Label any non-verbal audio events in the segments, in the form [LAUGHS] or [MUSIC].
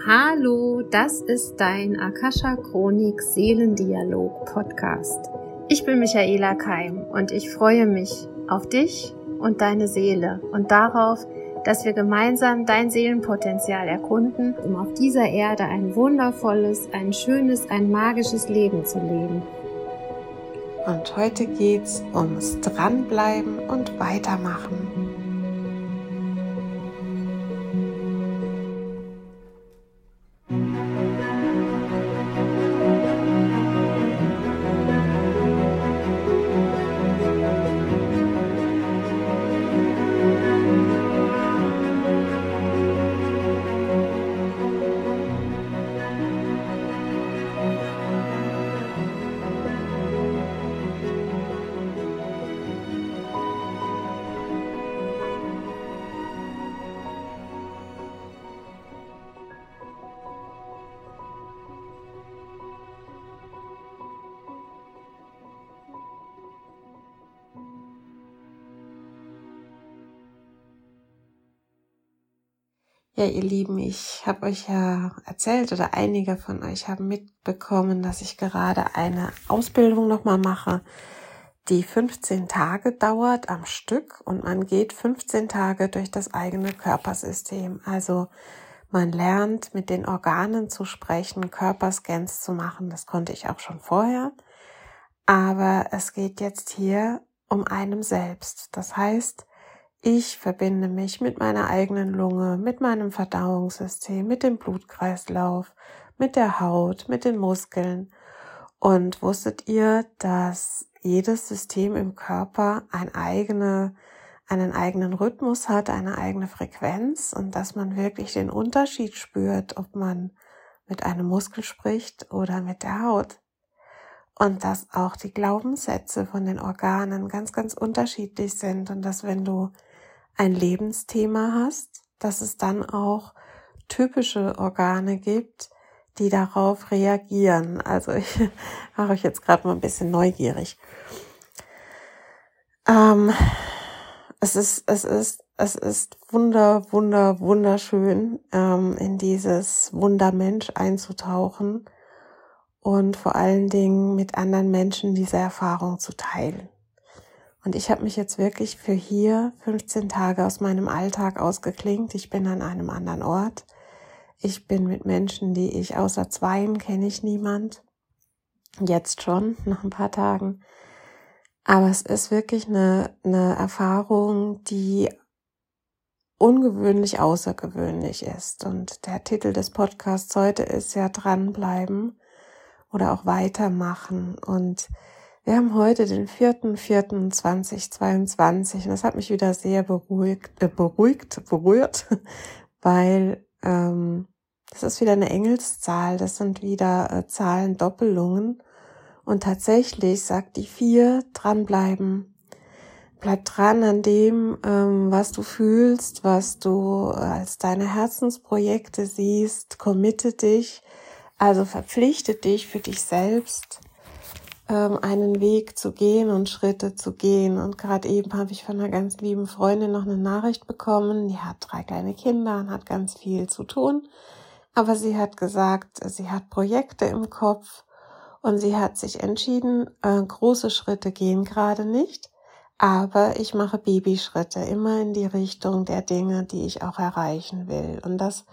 Hallo, das ist dein Akasha Chronik Seelendialog Podcast. Ich bin Michaela Keim und ich freue mich auf dich und deine Seele und darauf, dass wir gemeinsam dein Seelenpotenzial erkunden, um auf dieser Erde ein wundervolles, ein schönes, ein magisches Leben zu leben. Und heute geht's ums Dranbleiben und Weitermachen. Ja, ihr Lieben, ich habe euch ja erzählt oder einige von euch haben mitbekommen, dass ich gerade eine Ausbildung nochmal mache, die 15 Tage dauert am Stück und man geht 15 Tage durch das eigene Körpersystem. Also man lernt mit den Organen zu sprechen, Körperscans zu machen. Das konnte ich auch schon vorher. Aber es geht jetzt hier um einem selbst. Das heißt, ich verbinde mich mit meiner eigenen Lunge, mit meinem Verdauungssystem, mit dem Blutkreislauf, mit der Haut, mit den Muskeln. Und wusstet ihr, dass jedes System im Körper ein eigene, einen eigenen Rhythmus hat, eine eigene Frequenz und dass man wirklich den Unterschied spürt, ob man mit einem Muskel spricht oder mit der Haut? Und dass auch die Glaubenssätze von den Organen ganz, ganz unterschiedlich sind und dass wenn du ein Lebensthema hast, dass es dann auch typische Organe gibt, die darauf reagieren. Also [LAUGHS] ich mache euch jetzt gerade mal ein bisschen neugierig. Ähm, es ist, es ist, es ist wunder, wunder, wunderschön, ähm, in dieses Wundermensch einzutauchen und vor allen Dingen mit anderen Menschen diese Erfahrung zu teilen. Und ich habe mich jetzt wirklich für hier 15 Tage aus meinem Alltag ausgeklingt. Ich bin an einem anderen Ort. Ich bin mit Menschen, die ich außer zweien kenne ich niemand. Jetzt schon, [LAUGHS] nach ein paar Tagen. Aber es ist wirklich eine, eine Erfahrung, die ungewöhnlich außergewöhnlich ist. Und der Titel des Podcasts heute ist ja dranbleiben oder auch weitermachen. Und wir haben heute den 4.4.2022 und das hat mich wieder sehr beruhigt, äh, beruhigt, berührt, [LAUGHS] weil ähm, das ist wieder eine Engelszahl, das sind wieder äh, Zahlendoppelungen und tatsächlich sagt die vier dranbleiben. Bleib dran an dem, ähm, was du fühlst, was du als deine Herzensprojekte siehst, committe dich, also verpflichte dich für dich selbst ähm, einen Weg zu gehen und Schritte zu gehen. Und gerade eben habe ich von einer ganz lieben Freundin noch eine Nachricht bekommen. Die hat drei kleine Kinder und hat ganz viel zu tun. Aber sie hat gesagt, sie hat Projekte im Kopf und sie hat sich entschieden, äh, große Schritte gehen gerade nicht. Aber ich mache Babyschritte immer in die Richtung der Dinge, die ich auch erreichen will. Und das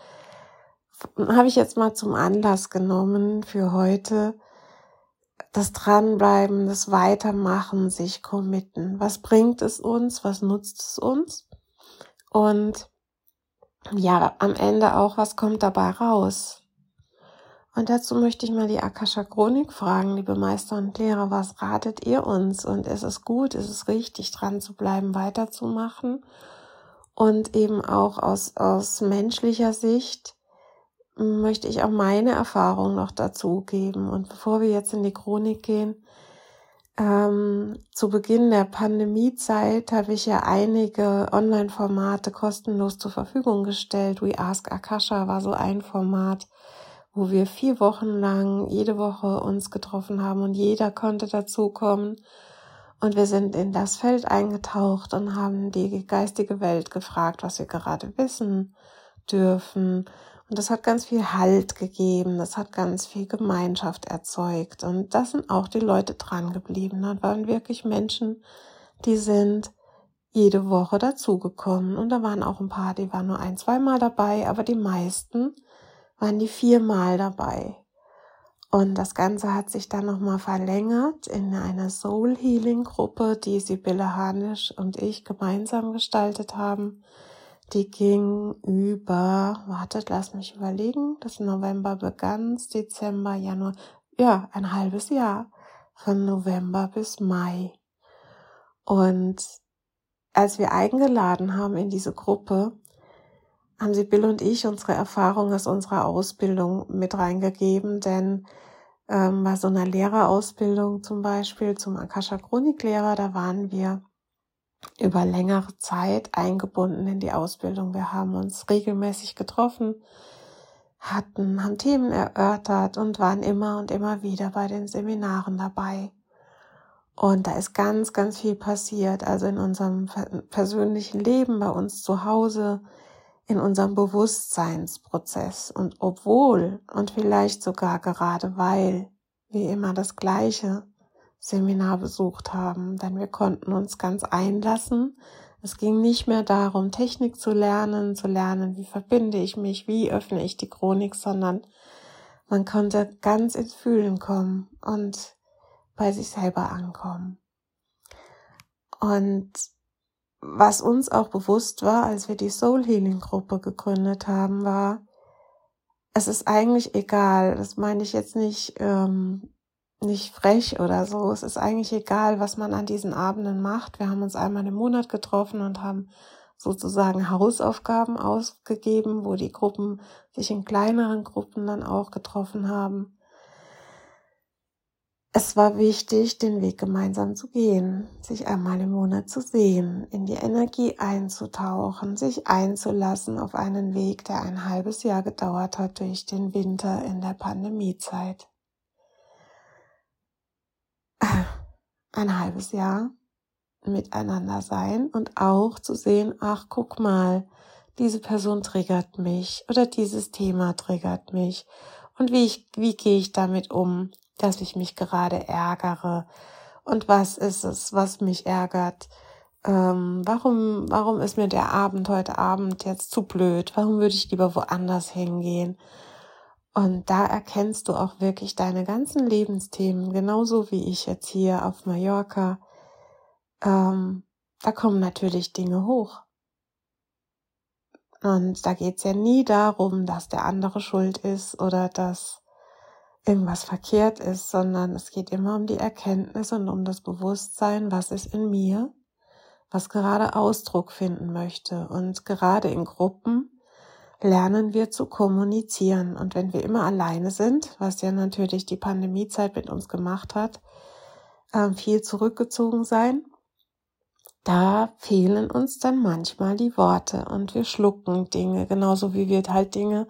habe ich jetzt mal zum Anlass genommen für heute, das Dranbleiben, das Weitermachen, sich committen. Was bringt es uns? Was nutzt es uns? Und ja, am Ende auch, was kommt dabei raus? Und dazu möchte ich mal die Akasha Chronik fragen, liebe Meister und Lehrer, was ratet ihr uns? Und ist es gut, ist es richtig, dran zu bleiben, weiterzumachen? Und eben auch aus, aus menschlicher Sicht, möchte ich auch meine Erfahrung noch dazu geben. Und bevor wir jetzt in die Chronik gehen, ähm, zu Beginn der Pandemiezeit habe ich ja einige Online-Formate kostenlos zur Verfügung gestellt. We Ask Akasha war so ein Format, wo wir vier Wochen lang jede Woche uns getroffen haben und jeder konnte dazukommen. Und wir sind in das Feld eingetaucht und haben die geistige Welt gefragt, was wir gerade wissen dürfen Und das hat ganz viel Halt gegeben, das hat ganz viel Gemeinschaft erzeugt. Und da sind auch die Leute dran geblieben. Da waren wirklich Menschen, die sind jede Woche dazugekommen. Und da waren auch ein paar, die waren nur ein, zweimal dabei, aber die meisten waren die viermal dabei. Und das Ganze hat sich dann nochmal verlängert in eine Soul Healing Gruppe, die Sibylle Hanisch und ich gemeinsam gestaltet haben. Die ging über, wartet, lass mich überlegen, das November begann, Dezember, Januar, ja, ein halbes Jahr, von November bis Mai. Und als wir eingeladen haben in diese Gruppe, haben sie Bill und ich unsere Erfahrung aus unserer Ausbildung mit reingegeben, denn ähm, bei so einer Lehrerausbildung zum Beispiel zum Akasha Chroniklehrer, da waren wir über längere Zeit eingebunden in die Ausbildung. Wir haben uns regelmäßig getroffen, hatten, haben Themen erörtert und waren immer und immer wieder bei den Seminaren dabei. Und da ist ganz, ganz viel passiert. Also in unserem persönlichen Leben, bei uns zu Hause, in unserem Bewusstseinsprozess. Und obwohl und vielleicht sogar gerade weil wir immer das gleiche Seminar besucht haben, denn wir konnten uns ganz einlassen. Es ging nicht mehr darum, Technik zu lernen, zu lernen, wie verbinde ich mich, wie öffne ich die Chronik, sondern man konnte ganz ins Fühlen kommen und bei sich selber ankommen. Und was uns auch bewusst war, als wir die Soul Healing Gruppe gegründet haben, war, es ist eigentlich egal, das meine ich jetzt nicht, ähm, nicht frech oder so, es ist eigentlich egal, was man an diesen Abenden macht. Wir haben uns einmal im Monat getroffen und haben sozusagen Hausaufgaben ausgegeben, wo die Gruppen sich in kleineren Gruppen dann auch getroffen haben es war wichtig, den Weg gemeinsam zu gehen, sich einmal im Monat zu sehen, in die Energie einzutauchen, sich einzulassen auf einen Weg, der ein halbes Jahr gedauert hat durch den Winter in der Pandemiezeit. Ein halbes Jahr miteinander sein und auch zu sehen, ach, guck mal, diese Person triggert mich oder dieses Thema triggert mich und wie ich, wie gehe ich damit um? dass ich mich gerade ärgere und was ist es, was mich ärgert. Ähm, warum, warum ist mir der Abend heute Abend jetzt zu blöd? Warum würde ich lieber woanders hingehen? Und da erkennst du auch wirklich deine ganzen Lebensthemen, genauso wie ich jetzt hier auf Mallorca. Ähm, da kommen natürlich Dinge hoch. Und da geht's ja nie darum, dass der andere schuld ist oder dass irgendwas verkehrt ist, sondern es geht immer um die Erkenntnis und um das Bewusstsein, was ist in mir, was gerade Ausdruck finden möchte. Und gerade in Gruppen lernen wir zu kommunizieren. Und wenn wir immer alleine sind, was ja natürlich die Pandemiezeit mit uns gemacht hat, ähm, viel zurückgezogen sein, da fehlen uns dann manchmal die Worte und wir schlucken Dinge, genauso wie wir halt Dinge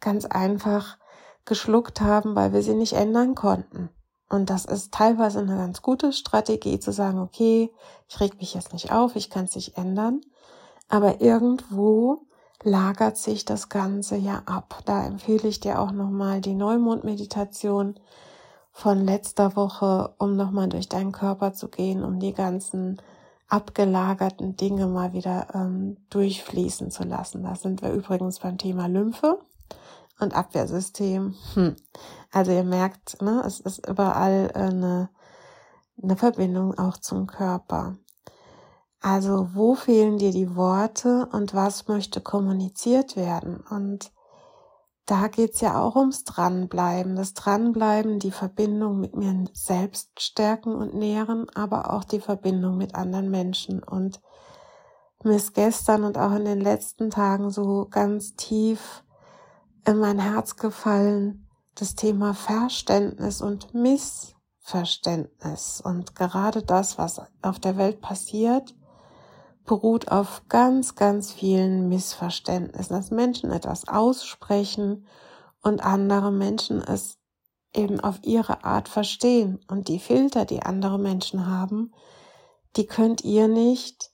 ganz einfach geschluckt haben, weil wir sie nicht ändern konnten. Und das ist teilweise eine ganz gute Strategie zu sagen, okay, ich reg mich jetzt nicht auf, ich kann es nicht ändern. Aber irgendwo lagert sich das Ganze ja ab. Da empfehle ich dir auch nochmal die Neumondmeditation von letzter Woche, um nochmal durch deinen Körper zu gehen, um die ganzen abgelagerten Dinge mal wieder ähm, durchfließen zu lassen. Da sind wir übrigens beim Thema Lymphe und Abwehrsystem. Hm. Also ihr merkt, ne, es ist überall äh, eine, eine Verbindung auch zum Körper. Also wo fehlen dir die Worte und was möchte kommuniziert werden? Und da geht's ja auch ums Dranbleiben. Das Dranbleiben, die Verbindung mit mir selbst stärken und nähren, aber auch die Verbindung mit anderen Menschen. Und mir ist gestern und auch in den letzten Tagen so ganz tief in mein Herz gefallen, das Thema Verständnis und Missverständnis. Und gerade das, was auf der Welt passiert, beruht auf ganz, ganz vielen Missverständnissen, dass Menschen etwas aussprechen und andere Menschen es eben auf ihre Art verstehen. Und die Filter, die andere Menschen haben, die könnt ihr nicht,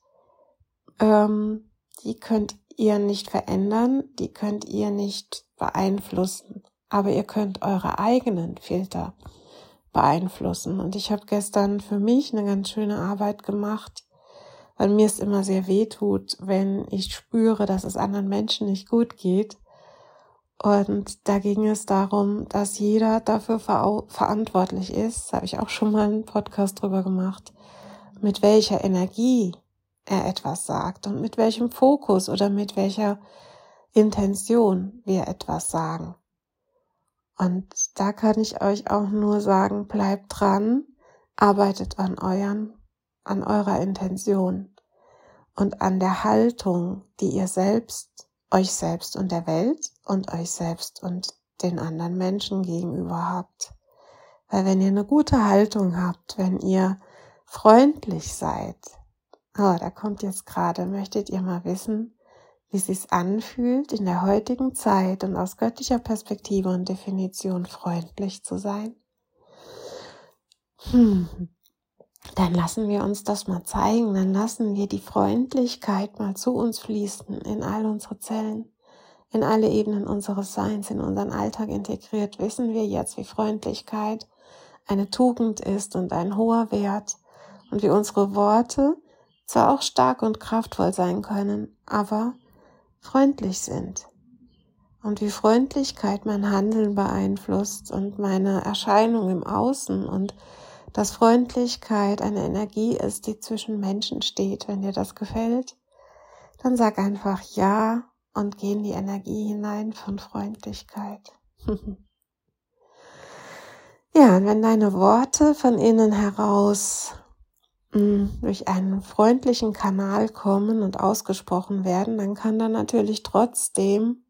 ähm, die könnt ihr nicht verändern, die könnt ihr nicht beeinflussen, aber ihr könnt eure eigenen Filter beeinflussen. Und ich habe gestern für mich eine ganz schöne Arbeit gemacht, weil mir es immer sehr weh tut, wenn ich spüre, dass es anderen Menschen nicht gut geht. Und da ging es darum, dass jeder dafür ver verantwortlich ist, da habe ich auch schon mal einen Podcast drüber gemacht, mit welcher Energie er etwas sagt und mit welchem Fokus oder mit welcher Intention wir etwas sagen. Und da kann ich euch auch nur sagen, bleibt dran, arbeitet an euren, an eurer Intention und an der Haltung, die ihr selbst, euch selbst und der Welt und euch selbst und den anderen Menschen gegenüber habt. Weil wenn ihr eine gute Haltung habt, wenn ihr freundlich seid, oh, da kommt jetzt gerade, möchtet ihr mal wissen, wie es sich anfühlt, in der heutigen Zeit und aus göttlicher Perspektive und Definition freundlich zu sein? Hm. Dann lassen wir uns das mal zeigen, dann lassen wir die Freundlichkeit mal zu uns fließen in all unsere Zellen, in alle Ebenen unseres Seins, in unseren Alltag integriert. Wissen wir jetzt, wie Freundlichkeit eine Tugend ist und ein hoher Wert und wie unsere Worte zwar auch stark und kraftvoll sein können, aber freundlich sind. Und wie Freundlichkeit mein Handeln beeinflusst und meine Erscheinung im Außen und dass Freundlichkeit eine Energie ist, die zwischen Menschen steht. Wenn dir das gefällt, dann sag einfach ja und geh in die Energie hinein von Freundlichkeit. [LAUGHS] ja, und wenn deine Worte von innen heraus durch einen freundlichen Kanal kommen und ausgesprochen werden, dann kann da natürlich trotzdem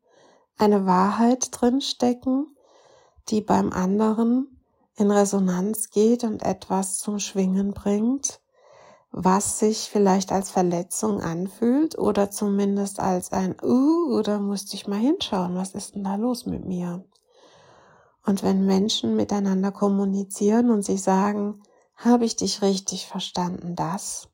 eine Wahrheit drinstecken, die beim anderen in Resonanz geht und etwas zum Schwingen bringt, was sich vielleicht als Verletzung anfühlt oder zumindest als ein Uh, oder musste ich mal hinschauen, was ist denn da los mit mir? Und wenn Menschen miteinander kommunizieren und sie sagen, habe ich dich richtig verstanden, das?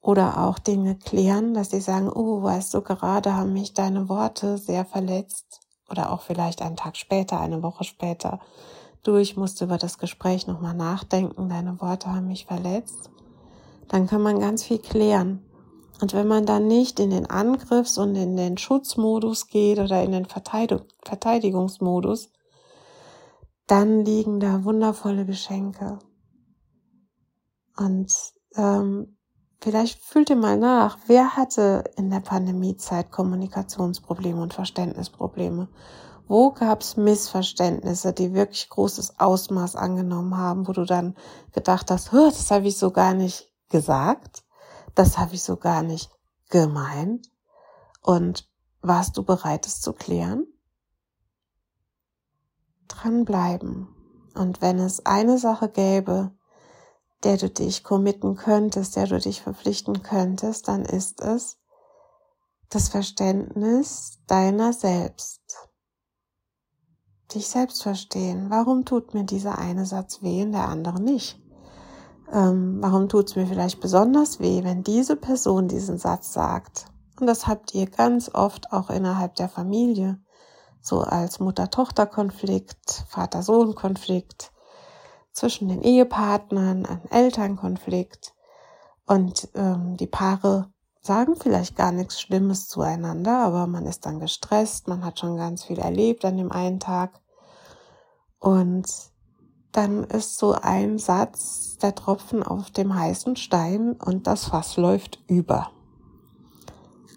Oder auch Dinge klären, dass sie sagen, oh, weißt du, gerade haben mich deine Worte sehr verletzt. Oder auch vielleicht einen Tag später, eine Woche später. Du, ich musste über das Gespräch nochmal nachdenken, deine Worte haben mich verletzt. Dann kann man ganz viel klären. Und wenn man dann nicht in den Angriffs- und in den Schutzmodus geht oder in den Verteidigungsmodus, dann liegen da wundervolle Geschenke. Und ähm, vielleicht fühlt ihr mal nach, wer hatte in der Pandemiezeit Kommunikationsprobleme und Verständnisprobleme? Wo gab es Missverständnisse, die wirklich großes Ausmaß angenommen haben, wo du dann gedacht hast, das habe ich so gar nicht gesagt, das habe ich so gar nicht gemeint. Und warst du bereit, es zu klären? Dranbleiben. Und wenn es eine Sache gäbe, der du dich committen könntest, der du dich verpflichten könntest, dann ist es das Verständnis deiner selbst. Dich selbst verstehen. Warum tut mir dieser eine Satz weh und der andere nicht? Ähm, warum tut es mir vielleicht besonders weh, wenn diese Person diesen Satz sagt? Und das habt ihr ganz oft auch innerhalb der Familie, so als Mutter-Tochter-Konflikt, Vater-Sohn-Konflikt, zwischen den Ehepartnern, ein Elternkonflikt und ähm, die Paare sagen vielleicht gar nichts Schlimmes zueinander, aber man ist dann gestresst, man hat schon ganz viel erlebt an dem einen Tag und dann ist so ein Satz der Tropfen auf dem heißen Stein und das Fass läuft über.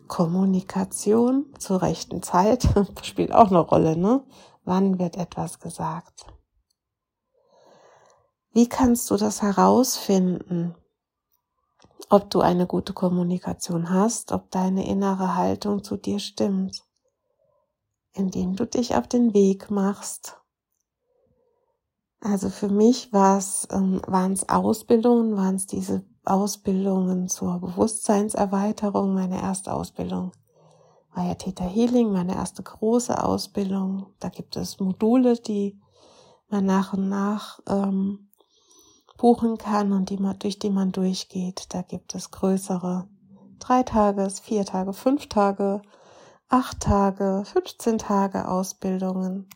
Kommunikation zur rechten Zeit [LAUGHS] spielt auch eine Rolle, ne? Wann wird etwas gesagt? Wie kannst du das herausfinden, ob du eine gute Kommunikation hast, ob deine innere Haltung zu dir stimmt, indem du dich auf den Weg machst. Also für mich war es, ähm, waren es Ausbildungen, waren es diese Ausbildungen zur Bewusstseinserweiterung, meine erste Ausbildung war ja Theta Healing, meine erste große Ausbildung. Da gibt es Module, die man nach und nach ähm, buchen kann und die man, durch die man durchgeht. Da gibt es größere drei Tages, vier Tage, fünf Tage acht Tage, 15 Tage Ausbildungen.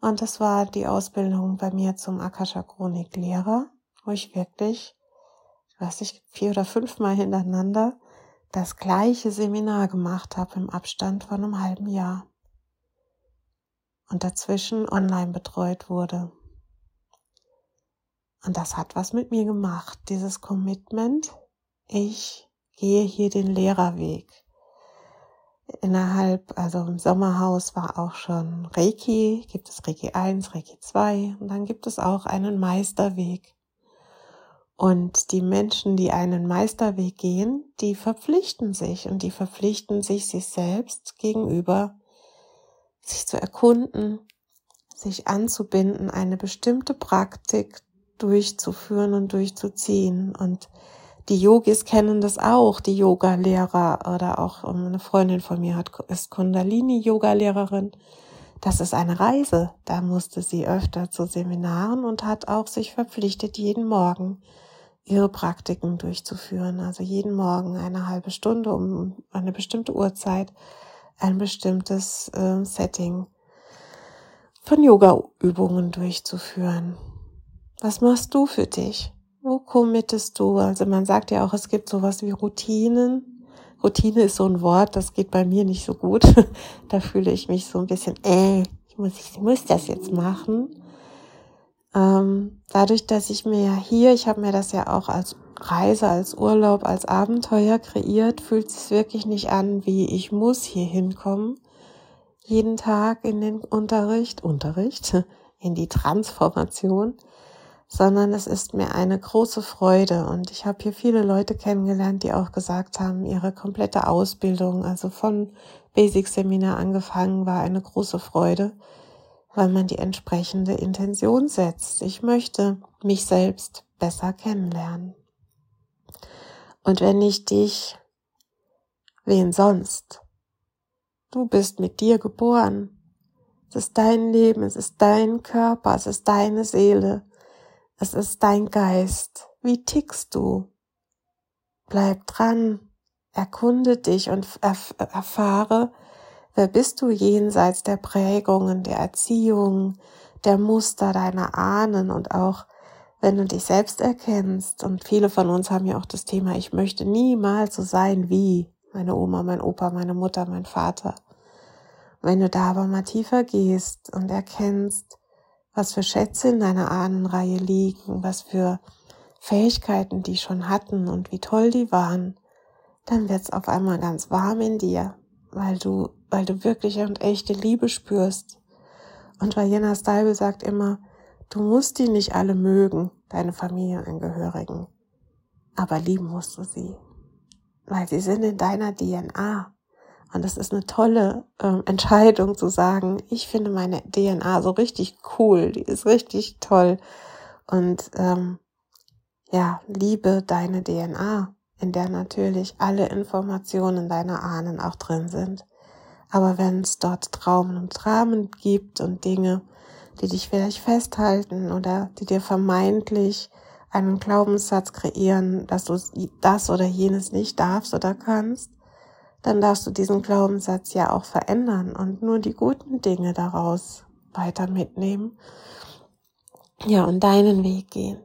Und das war die Ausbildung bei mir zum Akasha Chronik Lehrer, wo ich wirklich, ich weiß nicht, vier oder fünfmal hintereinander das gleiche Seminar gemacht habe im Abstand von einem halben Jahr. Und dazwischen online betreut wurde. Und das hat was mit mir gemacht, dieses Commitment. Ich gehe hier den Lehrerweg. Innerhalb, also im Sommerhaus war auch schon Reiki, gibt es Reiki 1, Reiki 2 und dann gibt es auch einen Meisterweg. Und die Menschen, die einen Meisterweg gehen, die verpflichten sich und die verpflichten sich sich selbst gegenüber, sich zu erkunden, sich anzubinden, eine bestimmte Praktik durchzuführen und durchzuziehen. Und die Yogis kennen das auch, die Yoga-Lehrer oder auch eine Freundin von mir hat, ist Kundalini-Yoga-Lehrerin. Das ist eine Reise. Da musste sie öfter zu Seminaren und hat auch sich verpflichtet, jeden Morgen ihre Praktiken durchzuführen. Also jeden Morgen eine halbe Stunde um eine bestimmte Uhrzeit ein bestimmtes äh, Setting von Yoga-Übungen durchzuführen. Was machst du für dich? Wo committest du? Also man sagt ja auch, es gibt sowas wie Routinen. Routine ist so ein Wort, das geht bei mir nicht so gut. [LAUGHS] da fühle ich mich so ein bisschen, äh, ich muss, ich muss das jetzt machen. Ähm, dadurch, dass ich mir ja hier, ich habe mir das ja auch als Reise, als Urlaub, als Abenteuer kreiert, fühlt es wirklich nicht an, wie ich muss hier hinkommen. Jeden Tag in den Unterricht, Unterricht, [LAUGHS] in die Transformation sondern es ist mir eine große Freude. Und ich habe hier viele Leute kennengelernt, die auch gesagt haben, ihre komplette Ausbildung, also von Basic Seminar angefangen, war eine große Freude, weil man die entsprechende Intention setzt. Ich möchte mich selbst besser kennenlernen. Und wenn ich dich, wen sonst? Du bist mit dir geboren. Es ist dein Leben, es ist dein Körper, es ist deine Seele. Es ist dein Geist. Wie tickst du? Bleib dran, erkunde dich und erf erfahre, wer bist du jenseits der Prägungen, der Erziehung, der Muster deiner Ahnen und auch wenn du dich selbst erkennst. Und viele von uns haben ja auch das Thema, ich möchte niemals so sein wie meine Oma, mein Opa, meine Mutter, mein Vater. Wenn du da aber mal tiefer gehst und erkennst, was für Schätze in deiner Ahnenreihe liegen, was für Fähigkeiten die schon hatten und wie toll die waren, dann wird's auf einmal ganz warm in dir, weil du, weil du wirkliche und echte Liebe spürst. Und Vajena Steibel sagt immer, du musst die nicht alle mögen, deine Familienangehörigen, aber lieben musst du sie, weil sie sind in deiner DNA. Und das ist eine tolle ähm, Entscheidung zu sagen, ich finde meine DNA so richtig cool, die ist richtig toll. Und ähm, ja, liebe deine DNA, in der natürlich alle Informationen deiner Ahnen auch drin sind. Aber wenn es dort Traumen und Dramen gibt und Dinge, die dich vielleicht festhalten oder die dir vermeintlich einen Glaubenssatz kreieren, dass du das oder jenes nicht darfst oder kannst, dann darfst du diesen Glaubenssatz ja auch verändern und nur die guten Dinge daraus weiter mitnehmen. Ja, und deinen Weg gehen.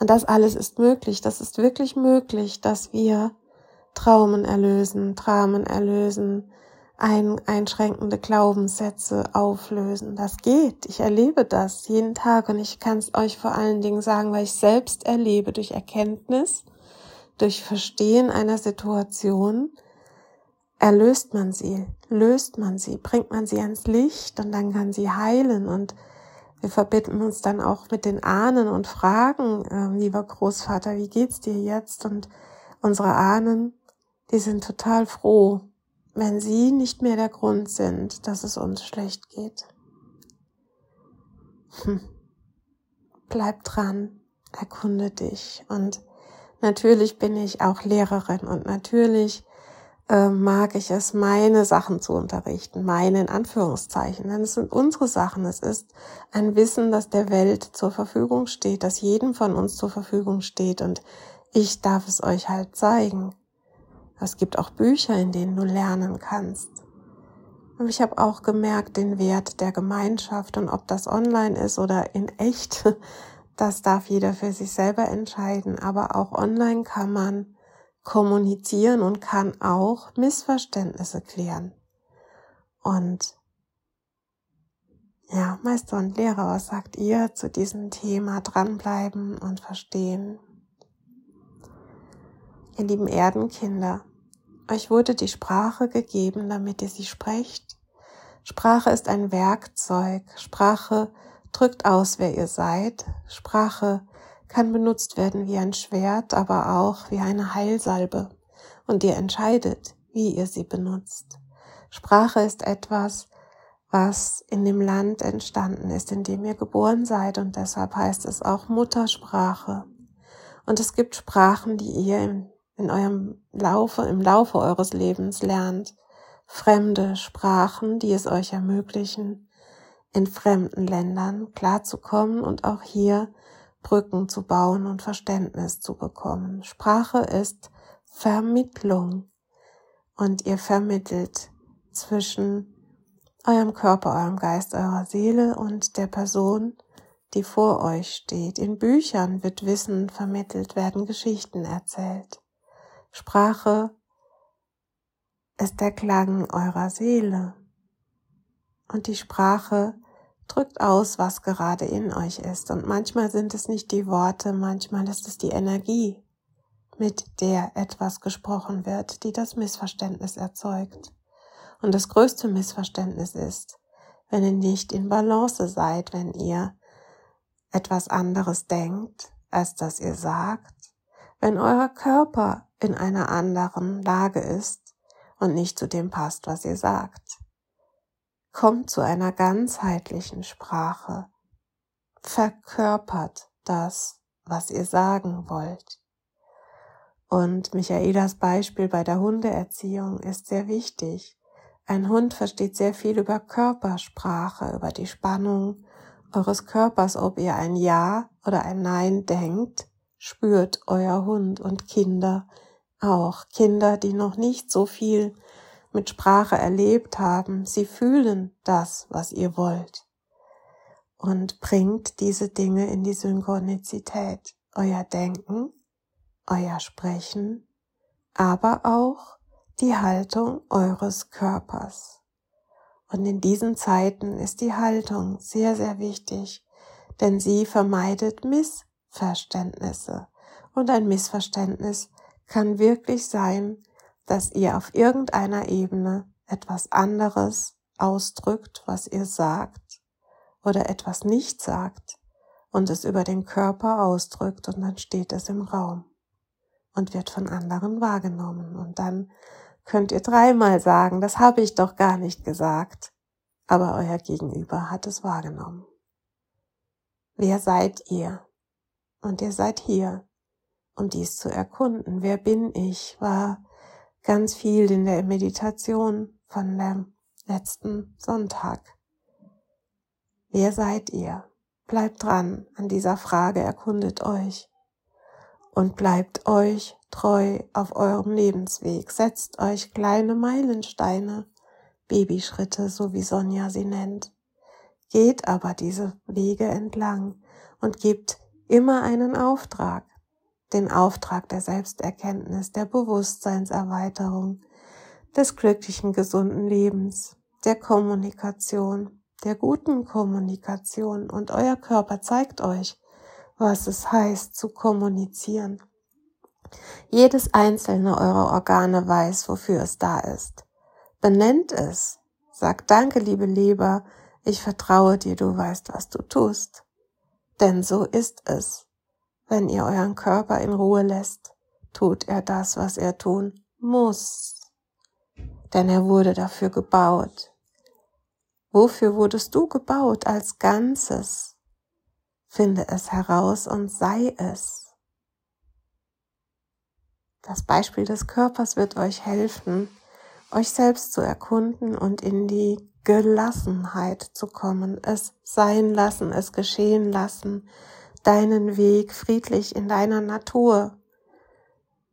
Und das alles ist möglich. Das ist wirklich möglich, dass wir Traumen erlösen, Dramen erlösen, ein, einschränkende Glaubenssätze auflösen. Das geht. Ich erlebe das jeden Tag und ich kann es euch vor allen Dingen sagen, weil ich selbst erlebe durch Erkenntnis durch Verstehen einer Situation erlöst man sie, löst man sie, bringt man sie ans Licht und dann kann sie heilen und wir verbinden uns dann auch mit den Ahnen und fragen, äh, lieber Großvater, wie geht's dir jetzt? Und unsere Ahnen, die sind total froh, wenn sie nicht mehr der Grund sind, dass es uns schlecht geht. Hm. Bleib dran, erkunde dich und Natürlich bin ich auch Lehrerin und natürlich äh, mag ich es, meine Sachen zu unterrichten, meine in Anführungszeichen. Denn es sind unsere Sachen. Es ist ein Wissen, das der Welt zur Verfügung steht, das jedem von uns zur Verfügung steht. Und ich darf es euch halt zeigen. Es gibt auch Bücher, in denen du lernen kannst. Und ich habe auch gemerkt, den Wert der Gemeinschaft und ob das online ist oder in echt, [LAUGHS] das darf jeder für sich selber entscheiden. Aber auch online kann man kommunizieren und kann auch Missverständnisse klären. Und ja, Meister und Lehrer, was sagt ihr zu diesem Thema dranbleiben und verstehen? Ihr lieben Erdenkinder, euch wurde die Sprache gegeben, damit ihr sie sprecht. Sprache ist ein Werkzeug. Sprache drückt aus, wer ihr seid. Sprache kann benutzt werden wie ein Schwert, aber auch wie eine Heilsalbe. Und ihr entscheidet, wie ihr sie benutzt. Sprache ist etwas, was in dem Land entstanden ist, in dem ihr geboren seid. Und deshalb heißt es auch Muttersprache. Und es gibt Sprachen, die ihr im in eurem Laufe, im Laufe eures Lebens lernt, fremde Sprachen, die es euch ermöglichen, in fremden Ländern klarzukommen und auch hier Brücken zu bauen und Verständnis zu bekommen. Sprache ist Vermittlung und ihr vermittelt zwischen eurem Körper, eurem Geist, eurer Seele und der Person, die vor euch steht. In Büchern wird Wissen vermittelt, werden Geschichten erzählt. Sprache ist der Klang eurer Seele. Und die Sprache drückt aus, was gerade in euch ist. Und manchmal sind es nicht die Worte, manchmal ist es die Energie, mit der etwas gesprochen wird, die das Missverständnis erzeugt. Und das größte Missverständnis ist, wenn ihr nicht in Balance seid, wenn ihr etwas anderes denkt, als das ihr sagt, wenn euer Körper in einer anderen Lage ist und nicht zu dem passt, was ihr sagt. Kommt zu einer ganzheitlichen Sprache. Verkörpert das, was ihr sagen wollt. Und Michaelas Beispiel bei der Hundeerziehung ist sehr wichtig. Ein Hund versteht sehr viel über Körpersprache, über die Spannung eures Körpers, ob ihr ein Ja oder ein Nein denkt, spürt euer Hund und Kinder auch Kinder, die noch nicht so viel mit Sprache erlebt haben, sie fühlen das, was ihr wollt und bringt diese Dinge in die Synchronizität. Euer Denken, euer Sprechen, aber auch die Haltung eures Körpers. Und in diesen Zeiten ist die Haltung sehr, sehr wichtig, denn sie vermeidet Missverständnisse. Und ein Missverständnis kann wirklich sein, dass ihr auf irgendeiner Ebene etwas anderes ausdrückt, was ihr sagt oder etwas nicht sagt und es über den Körper ausdrückt und dann steht es im Raum und wird von anderen wahrgenommen und dann könnt ihr dreimal sagen, das habe ich doch gar nicht gesagt, aber euer Gegenüber hat es wahrgenommen. Wer seid ihr? Und ihr seid hier und dies zu erkunden. Wer bin ich? War ganz viel in der Meditation von dem letzten Sonntag. Wer seid ihr? Bleibt dran an dieser Frage, erkundet euch und bleibt euch treu auf eurem Lebensweg. Setzt euch kleine Meilensteine, Babyschritte, so wie Sonja sie nennt. Geht aber diese Wege entlang und gebt immer einen Auftrag den Auftrag der Selbsterkenntnis, der Bewusstseinserweiterung, des glücklichen, gesunden Lebens, der Kommunikation, der guten Kommunikation und euer Körper zeigt euch, was es heißt zu kommunizieren. Jedes einzelne eurer Organe weiß, wofür es da ist. Benennt es. Sagt Danke, liebe Leber, ich vertraue dir, du weißt, was du tust. Denn so ist es. Wenn ihr euren Körper in Ruhe lässt, tut er das, was er tun muss. Denn er wurde dafür gebaut. Wofür wurdest du gebaut als Ganzes? Finde es heraus und sei es. Das Beispiel des Körpers wird euch helfen, euch selbst zu erkunden und in die Gelassenheit zu kommen, es sein lassen, es geschehen lassen, deinen Weg friedlich in deiner Natur.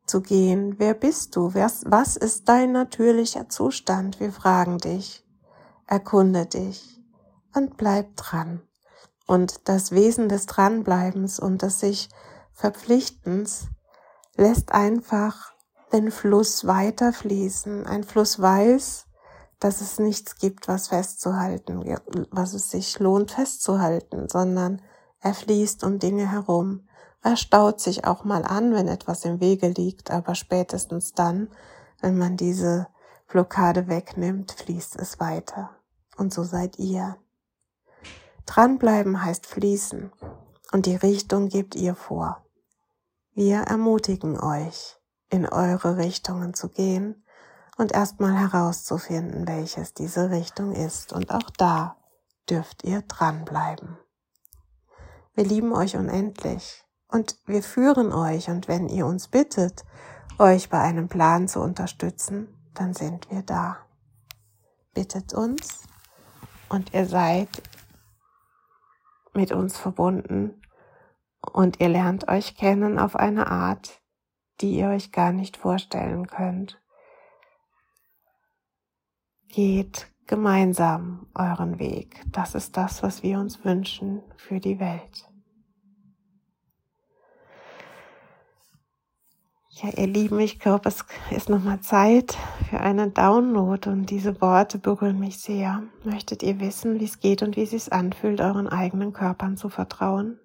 zu gehen. Wer bist du? Was ist dein natürlicher Zustand? Wir fragen dich. Erkunde dich und bleib dran. Und das Wesen des Dranbleibens und des sich Verpflichtens lässt einfach den Fluss weiterfließen. Ein Fluss weiß, dass es nichts gibt, was festzuhalten, was es sich lohnt festzuhalten, sondern er fließt um Dinge herum. Er staut sich auch mal an, wenn etwas im Wege liegt, aber spätestens dann, wenn man diese Blockade wegnimmt, fließt es weiter. Und so seid ihr. Dranbleiben heißt fließen und die Richtung gebt ihr vor. Wir ermutigen euch, in eure Richtungen zu gehen und erstmal herauszufinden, welches diese Richtung ist. Und auch da dürft ihr dranbleiben. Wir lieben euch unendlich und wir führen euch und wenn ihr uns bittet, euch bei einem Plan zu unterstützen, dann sind wir da. Bittet uns und ihr seid mit uns verbunden und ihr lernt euch kennen auf eine Art, die ihr euch gar nicht vorstellen könnt. Geht gemeinsam euren Weg. Das ist das, was wir uns wünschen für die Welt. Ja, ihr Lieben, ich glaube, es ist nochmal Zeit für einen Download und diese Worte berühren mich sehr. Möchtet ihr wissen, wie es geht und wie es sich anfühlt, euren eigenen Körpern zu vertrauen?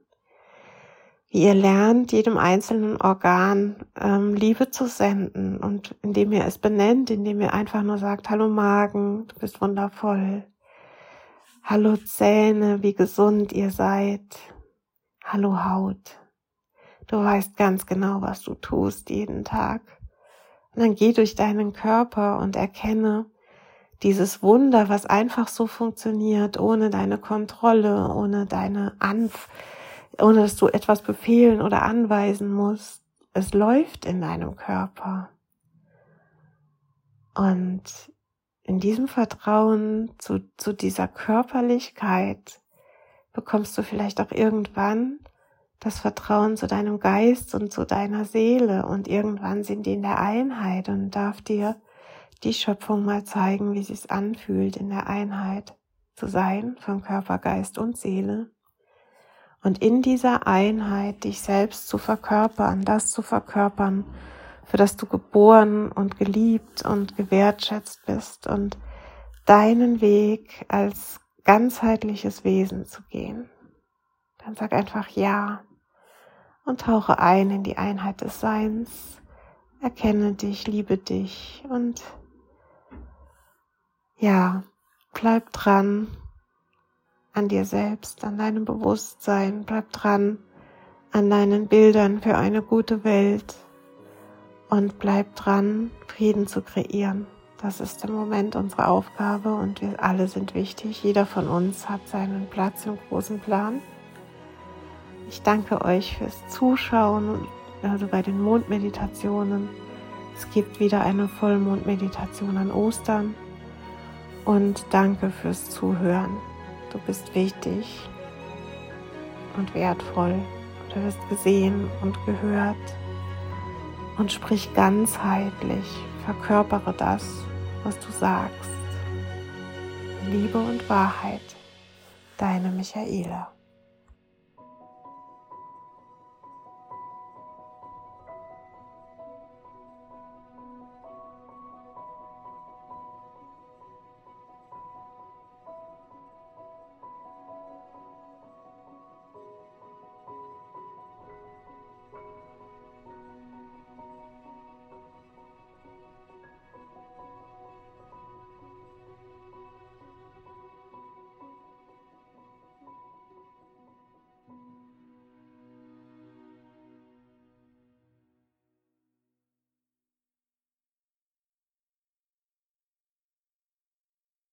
Wie ihr lernt, jedem einzelnen Organ ähm, Liebe zu senden und indem ihr es benennt, indem ihr einfach nur sagt, hallo Magen, du bist wundervoll. Hallo Zähne, wie gesund ihr seid. Hallo Haut, Du weißt ganz genau, was du tust jeden Tag. Und dann geh durch deinen Körper und erkenne dieses Wunder, was einfach so funktioniert, ohne deine Kontrolle, ohne deine Anf, ohne dass du etwas befehlen oder anweisen musst. Es läuft in deinem Körper. Und in diesem Vertrauen zu, zu dieser Körperlichkeit bekommst du vielleicht auch irgendwann das Vertrauen zu deinem Geist und zu deiner Seele und irgendwann sind die in der Einheit und darf dir die Schöpfung mal zeigen, wie es sich anfühlt, in der Einheit zu sein von Körper, Geist und Seele. Und in dieser Einheit dich selbst zu verkörpern, das zu verkörpern, für das du geboren und geliebt und gewertschätzt bist und deinen Weg als ganzheitliches Wesen zu gehen. Dann sag einfach Ja und tauche ein in die Einheit des Seins. Erkenne dich, liebe dich und ja, bleib dran an dir selbst, an deinem Bewusstsein, bleib dran an deinen Bildern für eine gute Welt und bleib dran, Frieden zu kreieren. Das ist im Moment unsere Aufgabe und wir alle sind wichtig. Jeder von uns hat seinen Platz im großen Plan. Ich danke euch fürs Zuschauen, also bei den Mondmeditationen. Es gibt wieder eine Vollmondmeditation an Ostern. Und danke fürs Zuhören. Du bist wichtig und wertvoll. Du wirst gesehen und gehört. Und sprich ganzheitlich. Verkörpere das, was du sagst. Liebe und Wahrheit. Deine Michaela.